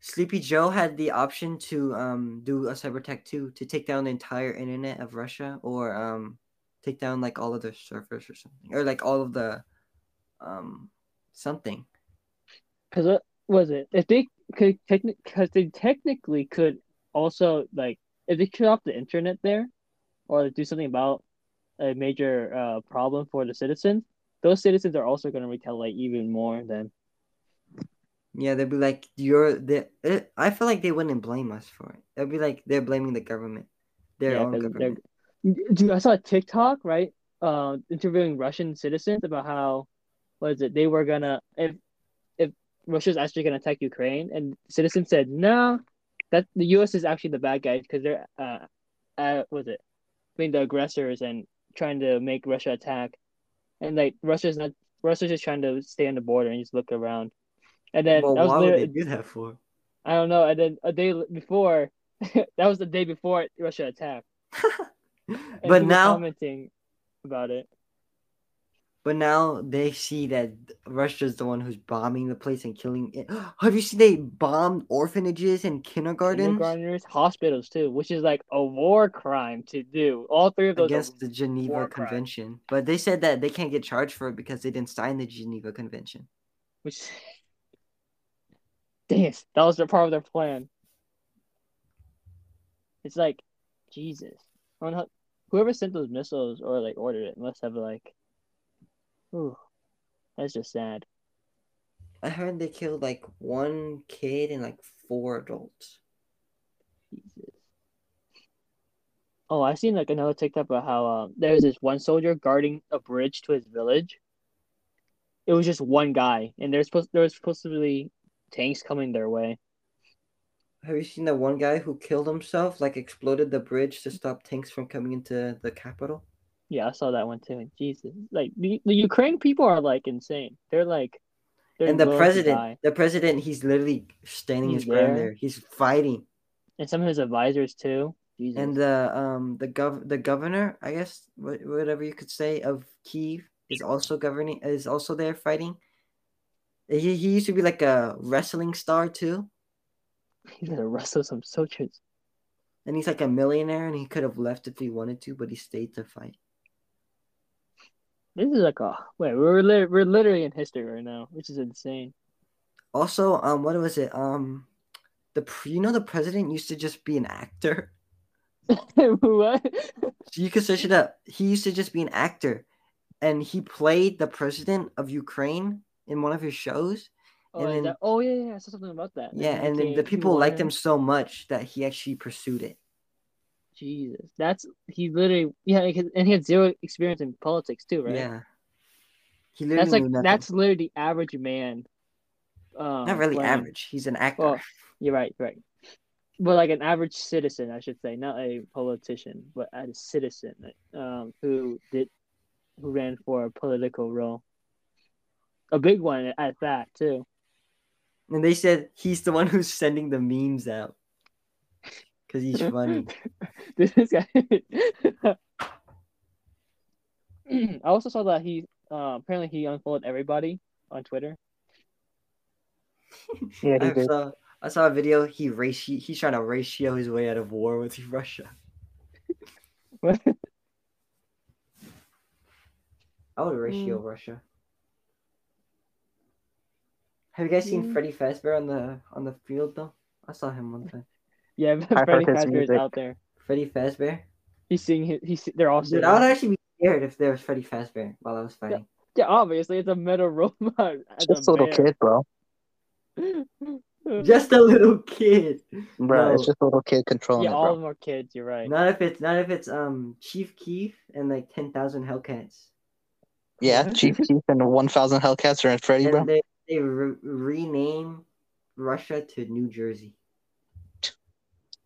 Sleepy Joe had the option to um do a cyber attack too, to take down the entire internet of Russia, or um take down like all of their servers or something, or like all of the um something. Because what was it? If they could technically, because they technically could also like if they shut off the internet there, or do something about a major uh problem for the citizens, those citizens are also going to retaliate even more. than. Yeah, they'd be like, "You're the." I feel like they wouldn't blame us for it. They'd be like they're blaming the government, their Yeah, own government. dude, I saw a TikTok right, uh, interviewing Russian citizens about how what is it? They were gonna if if Russia's actually gonna attack Ukraine, and citizens said no, that the U.S. is actually the bad guys because they're uh, uh, what was it, being the aggressors and trying to make Russia attack, and like Russia's not Russia's just trying to stay on the border and just look around, and then Well, that was why would they do that for? I don't know, and then a day before, (laughs) that was the day before Russia attacked. (laughs) But now, commenting about it. But now they see that Russia's the one who's bombing the place and killing it. (gasps) Have you seen they bombed orphanages and kindergartens kindergartners, hospitals too, which is like a war crime to do. All three of those against the Geneva. Convention? But they said that they can't get charged for it because they didn't sign the Geneva Convention. which (laughs) it, that was their part of their plan. It's like, Jesus. I don't know, whoever sent those missiles or like ordered it must have like, ooh, that's just sad. I heard they killed like one kid and like four adults. Jesus. Oh, I seen like another TikTok about how um, there was this one soldier guarding a bridge to his village. It was just one guy, and there's supposed there was supposed to be tanks coming their way. Have you seen that one guy who killed himself, like exploded the bridge to stop tanks from coming into the capital? Yeah, I saw that one too. Jesus, like the, the Ukraine people are like insane. They're like, they're and the president, the president, he's literally standing his He's ground there. there. He's fighting. and some of his advisors too. Jesus. And the um the gov the governor, I guess whatever you could say of Kiev is also governing is also there fighting. He, he used to be like a wrestling star too, he's gonna wrestle some soldiers. and he's like a millionaire, and he could have left if he wanted to, but he stayed to fight. This is like a wait. We're li- we're literally in history right now, which is insane. Also, um, what was it? Um, the pr- you know the president used to just be an actor. (laughs) what? So you can search it up. He used to just be an actor, and he played the president of Ukraine in one of his shows. Oh, And then- that- oh yeah, yeah, I saw something about that. Yeah, he and then the people liked him so much that he actually pursued it. Jesus, that's he literally yeah, and he had zero experience in politics too, right? Yeah, he literally that's like nothing. that's literally the average man. Um, not really average. He's an actor. Well, You're right, you're right. But like an average citizen, I should say, not a politician, but a citizen um, who did who ran for a political role, a big one at that too. And they said he's the one who's sending the memes out because he's (laughs) funny. this guy. (clears throat) I also saw that he uh, apparently he unfollowed everybody on Twitter. (laughs) Yeah, he I did. saw I saw a video. He ratio he's trying to ratio his way out of war with (laughs) Russia. What? I would ratio Russia. Have you guys seen Mm. Freddy Fazbear on the on the field though? I saw him one time. Yeah, (laughs) Freddy heard Fazbear is out there. Freddy Fazbear. He's seeing his, he's they're all Dude. I would actually be scared if there was Freddy Fazbear while I was fighting. Yeah, obviously it's a metal (laughs) robot. Just a little bear. kid, bro. (laughs) Just a little kid. Bro, No. it's just a little kid controlling yeah, it, all of them are kids. You're right. Not if it's not if it's um Chief Keef and like ten thousand Hellcats. Yeah, Chief Keef and 1,000 Hellcats are in Freddy, bro. And they they re- rename Russia to New Jersey,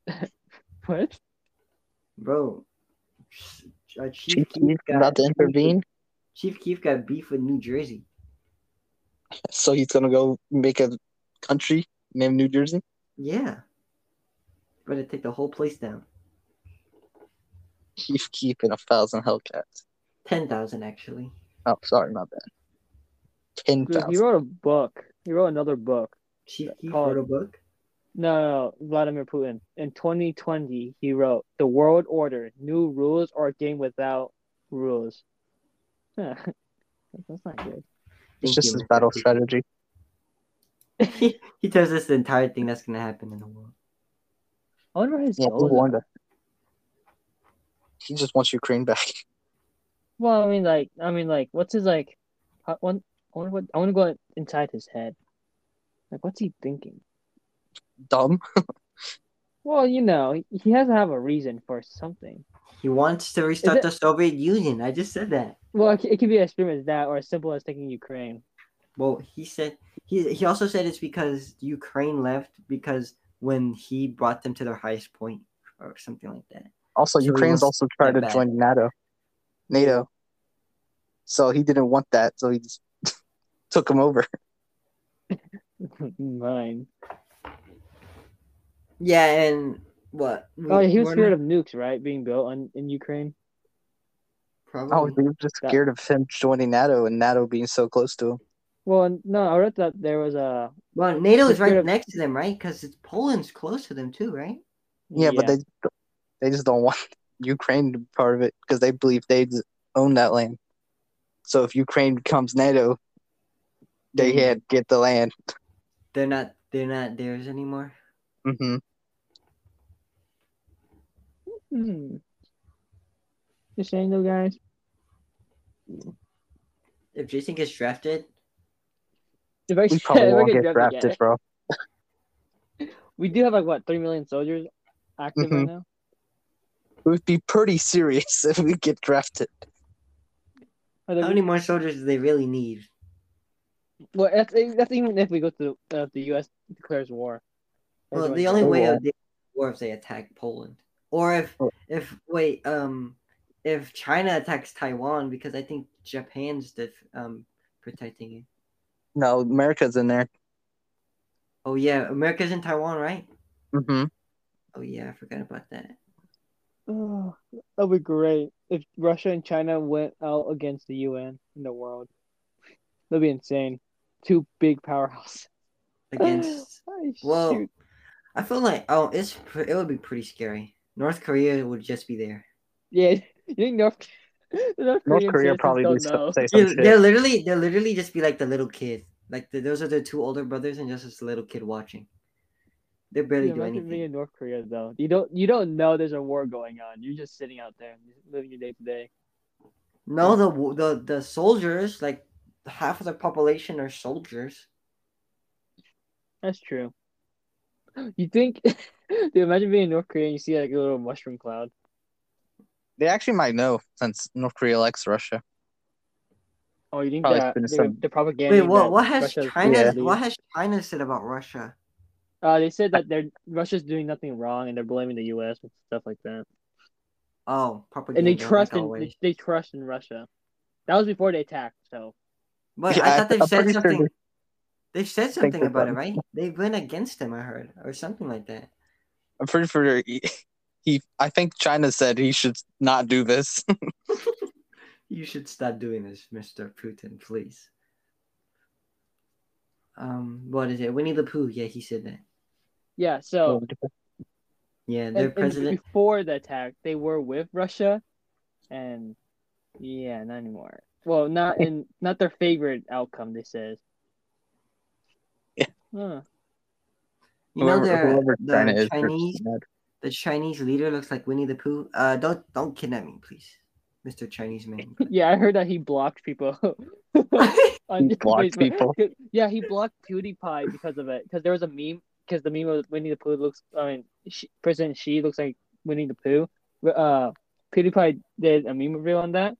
(laughs) What? bro. Uh, Chief, Chief Keef Keef got about to intervene, Chief Keef got beef with New Jersey. so he's gonna go make a country named New Jersey. Yeah, better take the whole place down. Chief Keef and a thousand Hellcats. Ten thousand actually. Oh, sorry, my bad. Ten Dude, he wrote a book. He wrote another book. Chief Keef Called- wrote a book. No, no, no, Vladimir Putin. In 2020, he wrote "The World Order: New Rules or a Game Without Rules." Huh. (laughs) That's not good. It's Thank just you, his Mr. battle Putin. strategy. (laughs) he, he tells us the entire thing that's gonna happen in the world. I wonder his Yeah, goals who are. warned us? He just wants Ukraine back. (laughs) Well, I mean, like, I mean, like, what's his like? I want, I I want to go inside his head. Like, what's he thinking? Dumb. (laughs) Well, you know, he, he has to have a reason for something. He wants to restart it- the Soviet Union. I just said that. Well, it, c- it can be as extreme as that, or as simple as taking Ukraine. Well, he said he he also said it's because Ukraine left because when he brought them to their highest point or something like that. Also, So Ukraine's also tried to back. join NATO. NATO. So he didn't want that, so he just (laughs) took him over. (laughs) Mine. Yeah, and what? Oh, yeah, he was scared not- of nukes, right? Being built on in Ukraine. probably. Oh, he was just That- scared of him joining NATO and NATO being so close to him. Well, no, I read that there was a well, NATO is right of- next to them, right? Because it's Poland's close to them too, right? Yeah, but they they just don't want (laughs) Ukraine to be part of it because they believe they own that land. So if Ukraine becomes NATO, they Mhm. can't get the land. They're not. They're not theirs anymore. Hmm Hmm. Just saying though, guys. If Jason gets drafted, If I, We probably if won't get get drafted drafted, bro. (laughs) we do have like what three million soldiers active right Mhm. now. It would be pretty serious (laughs) if we get drafted. Are there- how many more soldiers do they really need? Well, that's that's even if we go to uh, the U.S. declares war. Or Well, joins the only war. way war. of the war if they attack Poland, or if Oh. if wait um if China attacks Taiwan because I think Japan's def- um protecting it. No, America's in there. Oh yeah, America's in Taiwan, right? Mm hmm Oh yeah, I forgot about that. (sighs) Oh, that'd be great if Russia and China went out against the UN in the world. That'd be insane. Two big powerhouses. Against (sighs) Ay, well, shoot. I feel like oh it's it would be pretty scary. North Korea would just be there. yeah, (laughs) you think North North, North Korea probably don't some, say some They'll, they'll literally they'll literally just be like the little kid. Like the, those are the two older brothers and just this little kid watching. They're barely Yeah, do anything. being in North Korea though. You don't you don't know there's a war going on. You're just sitting out there living your day to day. No, the the the soldiers, like half of the population are soldiers. That's true. (gasps) You think? (laughs) Dude, imagine being in North Korea and you see like a little mushroom cloud. They actually might know since North Korea likes Russia. Oh, you think Probably that been the, some- the propaganda? Wait, what what has Russia's China Yeah. doing- what has China said about Russia? Uh, they said that they're Russia's doing nothing wrong and they're blaming the U.S. and stuff like that. Oh, propaganda. And they like trust in they, they trust in Russia. That was before they attacked. So But Yeah, I thought they I'm said pretty sure something. They said something they're about it, right? They went against him, I heard, or something like that. I'm pretty sure he, he. I think China said he should not do this. (laughs) You should stop doing this, Mr. Putin, please. Um, what is it? Winnie the Pooh. Yeah, he said that. Yeah, so Yeah, their and president. before the attack, they were with Russia, and yeah, not anymore. Well, not in not their favorite outcome. They said. Yeah. Huh. You know, Whoever- their, whoever the is, Chinese, the Chinese leader looks like Winnie the Pooh. Uh, don't don't kidnap me, please, Mr. Chinese man. (laughs) Yeah, I heard that he blocked people. (laughs) He (laughs) blocked people? Yeah, he blocked PewDiePie because of it. Because there was a meme. Because the meme of Winnie the Pooh looks. I mean, she, President Xi looks like Winnie the Pooh. Uh, PewDiePie did a meme review on that,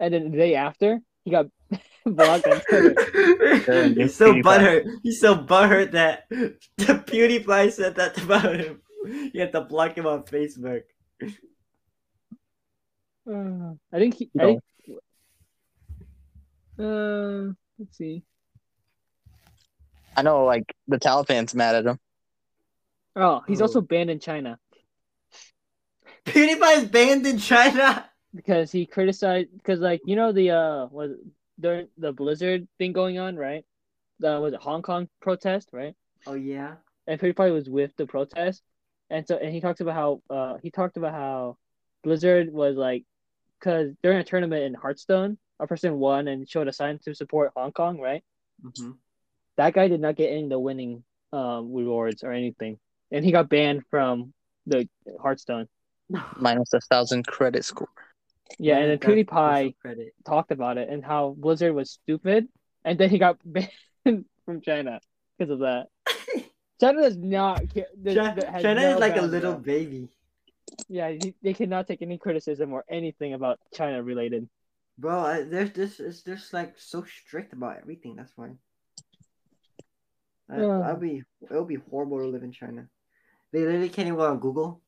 and then the day after, he got (laughs) blocked on Twitter. He's so PewDiePie. butthurt. He's so butthurt that (laughs) the PewDiePie said that about him. You have to block him on Facebook. Uh, I think he. I think, uh, let's see. I know, like the Taliban's mad at him. Oh, he's Oh. also banned in China PewDiePie is banned in China. Because he criticized because like you know the uh was during the blizzard thing going on right? The was it Hong Kong protest right? Oh yeah. and PewDiePie was with the protest. And so and he talks about how uh he talked about how Blizzard was like because during a tournament in Hearthstone a person won and showed a sign to support Hong Kong right? Hmm that guy did not get any of the winning um rewards or anything. And he got banned from the Hearthstone. Minus a thousand credit score. Yeah and then PewDiePie talked about it and how Blizzard was stupid, and then he got (laughs) banned from China because of that. (laughs) China does not care. China, China no is like a little bro. baby, Yeah, he, they cannot take any criticism or anything about China related. bro. There's this. It's just like so strict about everything. That's why. I, Yeah. I'd be. it'll be horrible to live in China. They literally can't even go on Google.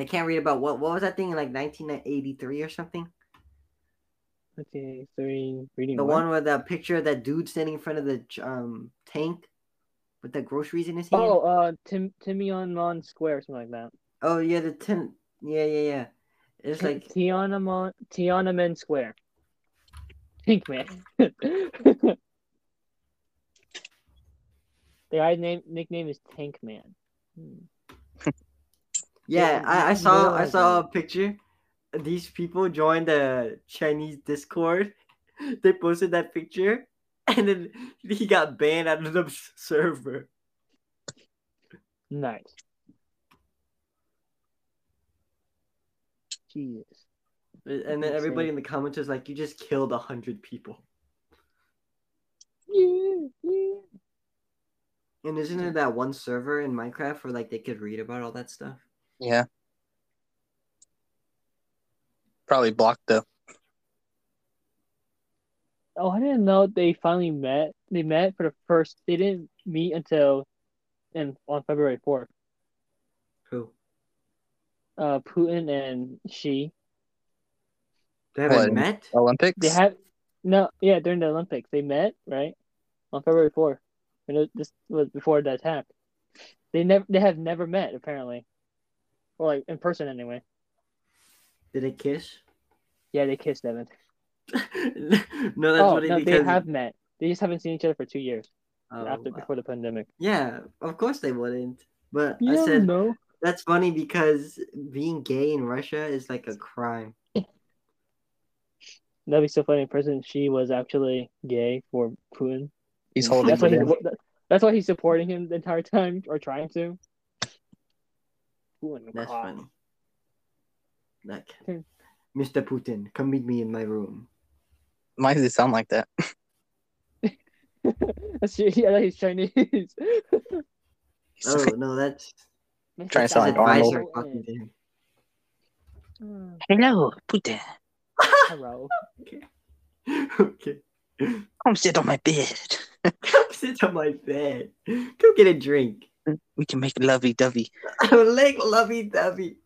They can't read about what what was that thing in like 1983 or something. Okay, three reading The what? one with the picture of that dude standing in front of the um tank with the groceries in his hand. Oh, uh, Tim Timian Square, or something like that. Oh yeah, the tin. Yeah, yeah, yeah. It's like Tiananmen Tiananmen Square. Pink man. (laughs) the guy's name nickname is Tank Man. Hmm. Yeah. I, I saw I saw a picture. These people joined the Chinese Discord. (laughs) They posted that picture, (laughs) and then he got banned out of the (laughs) server. Nice. Jesus. And then everybody in the comments is like, "You just killed a hundred people." Yeah, yeah. And isn't it that one server in Minecraft where like they could read about all that stuff? Yeah. Probably blocked though. Oh, I didn't know they finally met. They met for the first. They didn't meet until, in on February fourth. Who? Uh, Putin and she. They haven't What? met. Olympics. They have no, yeah, during the Olympics they met right on February fourth. And it, this was before the attack. They never. They have never met apparently, or like in person anyway. Did they kiss? Yeah, they kissed Evan. (laughs) no, that's oh what it no, because they have met. They just haven't seen each other for two years Oh, after wow. before the pandemic. Yeah, of course they wouldn't. But You I said know. that's funny because being gay in Russia is like a crime. (laughs) That'd be so funny. if President Xi was actually gay for Putin. He's (laughs) oh holding That's why it he's in. that's why he's supporting him the entire time or trying to. Putin, That's God. funny. Like, Hmm. Mr. Putin, come meet me in my room. Why does it sound like that? (laughs) That's (laughs) yeah, he's Chinese. (laughs) Oh no, that's Trying to his sound like Arnold. talking to him. Hmm, Hello, Putin. Hello. okay. Come sit on my bed. Come sit on my bed. Come get a drink. We can make lovey dovey. (laughs) I would like lovey dovey.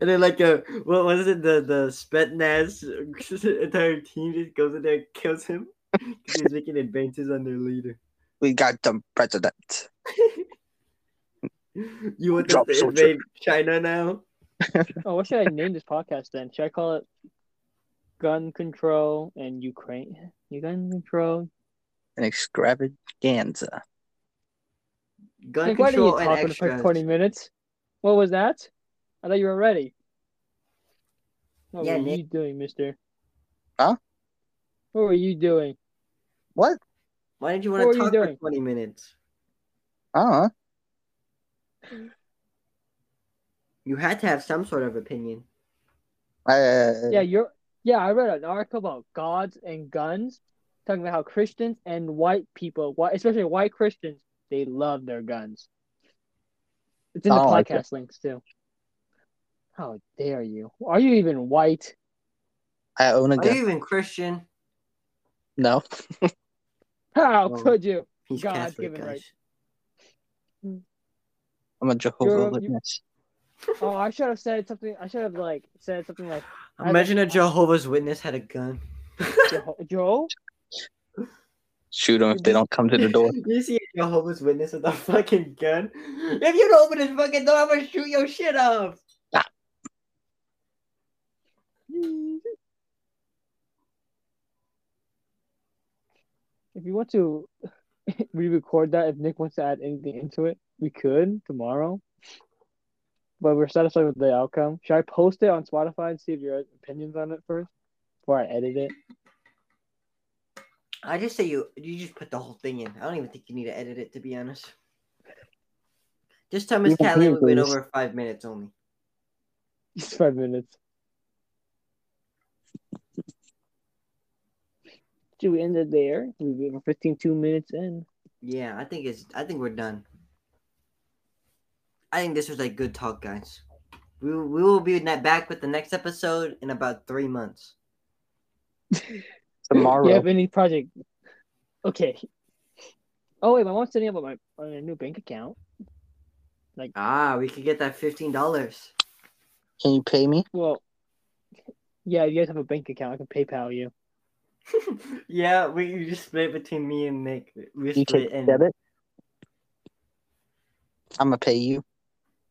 And then like a what was it? The the Spetsnaz (laughs) entire team just goes in there and kills him. (laughs) He's making advances on their leader. We got the president. You want Drop us to soldier. invade China now? Oh, what should I name this podcast then? Should I call it Gun Control and Ukraine? You gun control. An extravaganza. Gun Like, why did you control and talk for the extras. first twenty minutes? What was that? I thought you were ready. What Yeah, were Nick. you doing, Mister? Huh? What were you doing? What? Why did you want were to you talk for 20 minutes? Uh huh. You had to have some sort of opinion. uh, Yeah, you're. Yeah, I read an article about gods and guns, talking about how Christians and white people, whi- especially white Christians, they love their guns. It's in the I don't like podcast links too. How dare you? Are you even white? I own a gun. Are you even Christian? No. (laughs) How Well, could you? He's God's Catholic, given guys. right. I'm a Jehovah You're- you- Witness. Oh, I should have said something. I should have like said something like Imagine a Jehovah's Witness had a gun. (laughs) Joe. Joe? Shoot them if they don't come to the door. you see a Jehovah's Witness with a fucking gun? If you don't open his fucking door, I'm gonna shoot your shit off. (laughs) If you want to (laughs) re-record that, if Nick wants to add anything into it, we could tomorrow. But we're satisfied with the outcome. Should I post it on Spotify and see if your opinions on it first before I edit it? I just say you you just put the whole thing in. I don't even think you need to edit it to be honest. Just tell Miss Even Callie here, we went please. over five minutes only. Just five minutes. Should we end it there? We're 15, two minutes in. Yeah, I think it's I think we're done. I think this was like good talk, guys. We we will be net back with the next episode in about three months. (laughs) Tomorrow. You have any project? Okay. Oh wait, my mom's setting up my, my new bank account. Like ah, we could get that fifteen dollars. Can you pay me? Well, yeah, you guys have a bank account. I can PayPal you. (laughs) yeah, we you just split between me and Nick. We You split take and debit? I'm gonna pay you.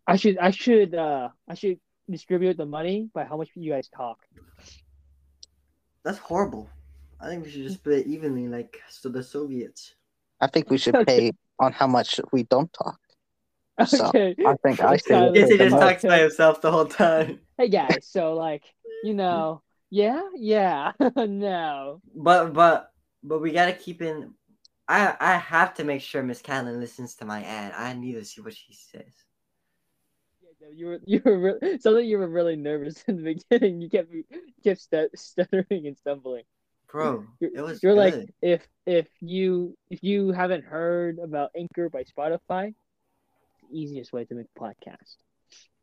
I should, I should, uh, I should distribute the money by how much you guys talk. that's horrible. I think we should just split evenly, like so the Soviets. I think we should pay on how much we don't talk. So, Okay. I think I say Silence. we Guess he just talks by himself the whole time. (laughs) Hey guys, so like, you know, yeah, yeah, (laughs) no. But but but we gotta keep in. I I have to make sure Miss Catlin listens to my ad. I need to see what she says. You were, (laughs) you were, re- something you were really nervous in the beginning. You kept, you kept stu- stuttering and stumbling. Bro, mm. You're, it was you're like, if if you if you haven't heard about Anchor by Spotify, the easiest way to make a podcast.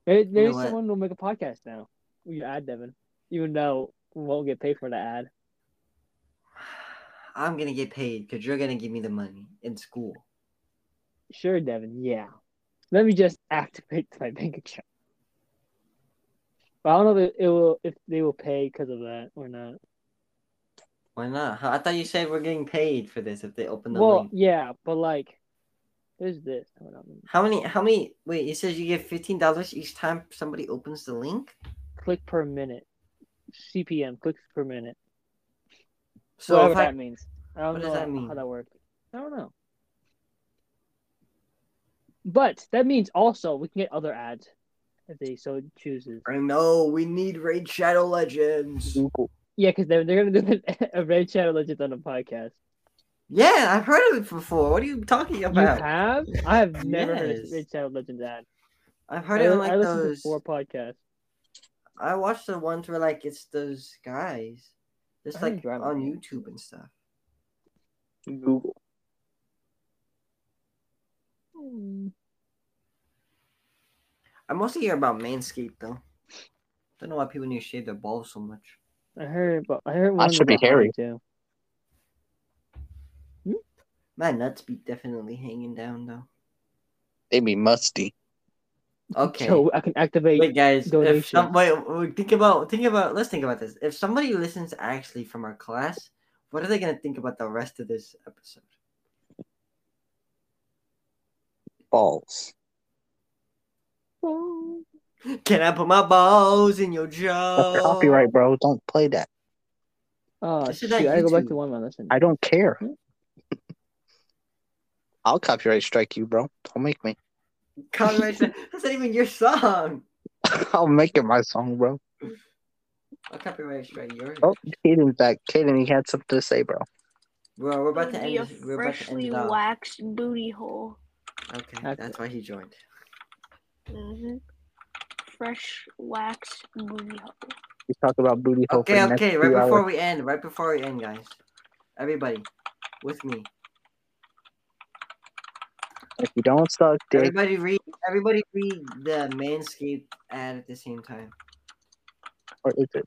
Maybe, maybe what? someone will make a podcast now. We add Devin, even though we won't get paid for the ad. (sighs) I'm gonna get paid because you're gonna give me the money in school. Sure, Devin. Yeah. Let me just activate my bank account. But I don't know if it will if they will pay because of that or not. Why not? I thought you said we're getting paid for this if they open the well, link. yeah, but like, there's this. How many? How many? Wait, it says you get fifteen dollars each time somebody opens the link. Click per minute. CPM. Clicks per minute. So Whatever if I, that means. I don't what know does that mean? how that works. I don't know. But that means also we can get other ads if they so chooses. I know we need Raid Shadow Legends. Google. Yeah, because they're, they're gonna do (laughs) a Raid Shadow Legends on a podcast. Yeah, I've heard of it before. What are you talking You about? have? I have (laughs) never heard of Raid Shadow Legends ad. I've heard I, it on I like listened those. to four podcasts. I watched the ones where like it's those guys, just like on it. YouTube and stuff. Google. Hmm. I mostly hear about Manscaped though. Don't know why people need to shave their balls so much. I heard, but I heard one should be hairy. too. Hmm? My nuts be definitely hanging down though. They be musty. Okay. So I can activate. Wait, guys. If donation. some, wait, wait, think about think about. Let's think about this. If somebody listens actually from our class, what are they gonna think about the rest of this episode? balls. Can I put my balls in your That's jaw? copyright, bro. Don't play that. Oh, shoot, I gotta go back to one of my lessons. I don't care. Hmm? I'll copyright strike you, bro. Don't make me. Copyright strike. (laughs) That's not even your song. I'll make it my song, bro. I'll copyright strike yours. Oh, Caden's back. Caden, you had something to say, bro. Bro, we're about to end this. We're about to end freshly it off. waxed booty hole. Okay, Okay. that's why he joined. hmm Fresh wax booty hole. We talk about booty hole Okay, for the next okay, right before hours. we end, right before we end, guys. Everybody, with me. If you don't suck dick, Everybody read. Everybody read the Manscaped ad at the same time. or is it?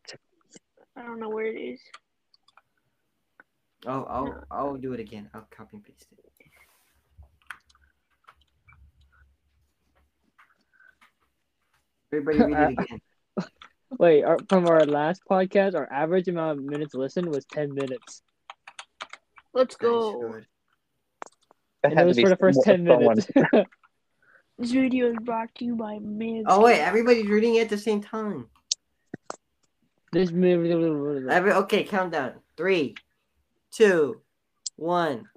I don't know where it is. Oh, I'll I'll do it again. I'll copy and paste it. Everybody read it (laughs) again. Wait, our, from our last podcast, our average amount of minutes listened was 10 minutes. Let's go. good. That And it was for the first 10 minutes. (laughs) This video is brought to you by Manscaped. Oh wait, everybody's reading it at the same time. this (laughs) Every okay, countdown. Three, two, one.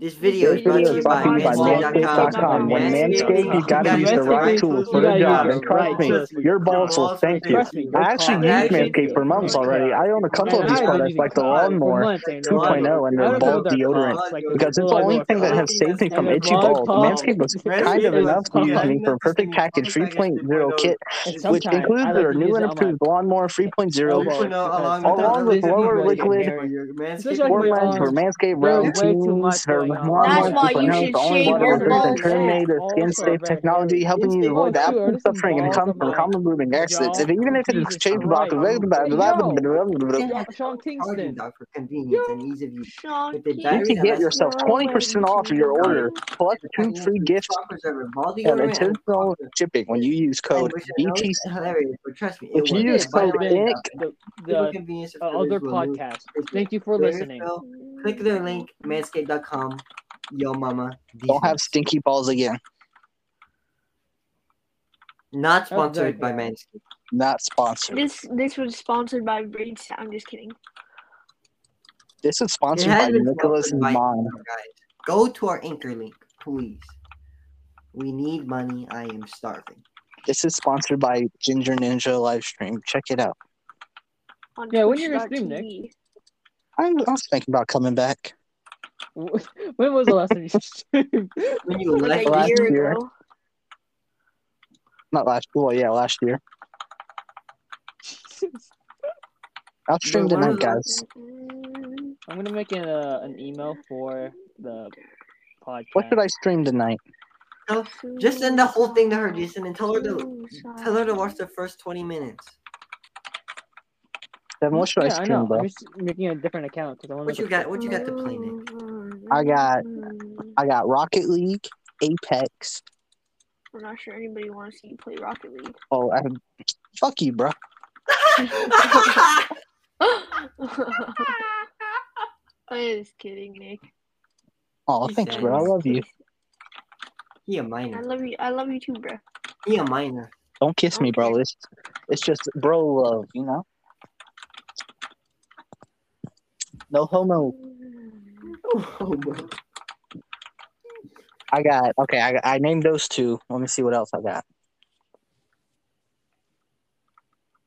This video is brought to you by brought to you by Manscaped.com. When Manscaped, you gotta use the right tools for the job. And trust me, your balls will thank you. I actually used Manscaped for months already. I own a couple of these products, like the Lawnmower 2.0, and I they're don't know ball deodorant. Because it's the only thing that has saved me from itchy balls. Manscaped was kind of enough to use me for a perfect package 3.0 kit, which includes their new and it on my improved Lawnmower 3.0, Along with- sometimes with it's busy lower liquid, Four for. Manscaped There's round way too much teams, her going on. Lawnmower That's why you 2.0, should the only shave your waterproof and balls terminated off. skin Also safe very technology, hairy. helping you It's- avoid the absolute shoot, there's some suffering and balls come on from my common grooming accidents. jaw. If even if it Jesus changed Christ. about Yo, Sean Charging Kingston. dock for convenience and ease of use. Sean With the King, You battery can get elastic yourself you're 20% off already your too order, good. plus The two technique free is gifts shock preserver, ball and deodorant, and intentional comfort. shipping when you use code And which I know BT. is hilarious, but trust me, it If you works. use Buy code it right INC, now. The, Super the convenience of uh, fillers other will move podcast. quickly. Thank you for Clear listening. fill, Click their link, manscaped.com. Yo, mama. these Don't have stinky balls again. Not sponsored by very Manscaped. Not sponsored. This this was sponsored by Breeds. I'm just kidding. This is sponsored by Nicholas and by Mon. guys. Go to our anchor link, please. We need money. I am starving. This is sponsored by Ginger Ninja Livestream. Check it out. On Yeah, when you're gonna stream, Twitch.tv. I'm, I was thinking about coming back. (laughs) when was the last time you streamed? When you Like left a last year year. ago. Not last. Well, yeah, last year. I'll stream Bro, tonight, guys. I'm gonna make an, uh, an email for the podcast. What should I stream tonight? just send the whole thing to her, Jason, and tell her to tell her to watch the first twenty minutes. Then what should I yeah, I stream, know. bro? I'm just making a different account because I want What you got? What you got to play, Nick? I got- mm-hmm. I got Rocket League, Apex. I'm not sure anybody wants to see you play Rocket League. Oh, I, fuck you, bro. (laughs) I'm just kidding, Nick. Oh, He thanks, said- bro. I love you. he a I minor. love you. I love you too, bro. He a minor. Don't kiss me, bro. Okay. It's it's just bro love, you know. No homo. Mm. Oh. I got okay. I I named those two. Let me see what else I got.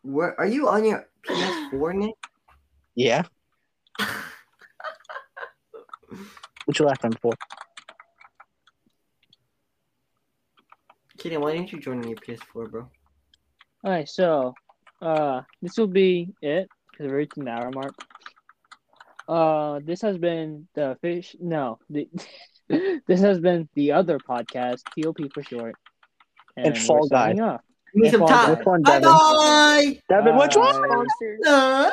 Where are you on your PS4, Nick? Yeah. (laughs) What you laughing for? Kidding, why didn't you join on your PS4, bro? All right, so uh, this will be it because we're reaching the hour mark. Uh, this has been the fish. No, the (laughs) this has been the other podcast, TOP for short. And we're Fall Guy. off. Give me some time. Guy. Which one, Bye bye. Devin, which one? Uh.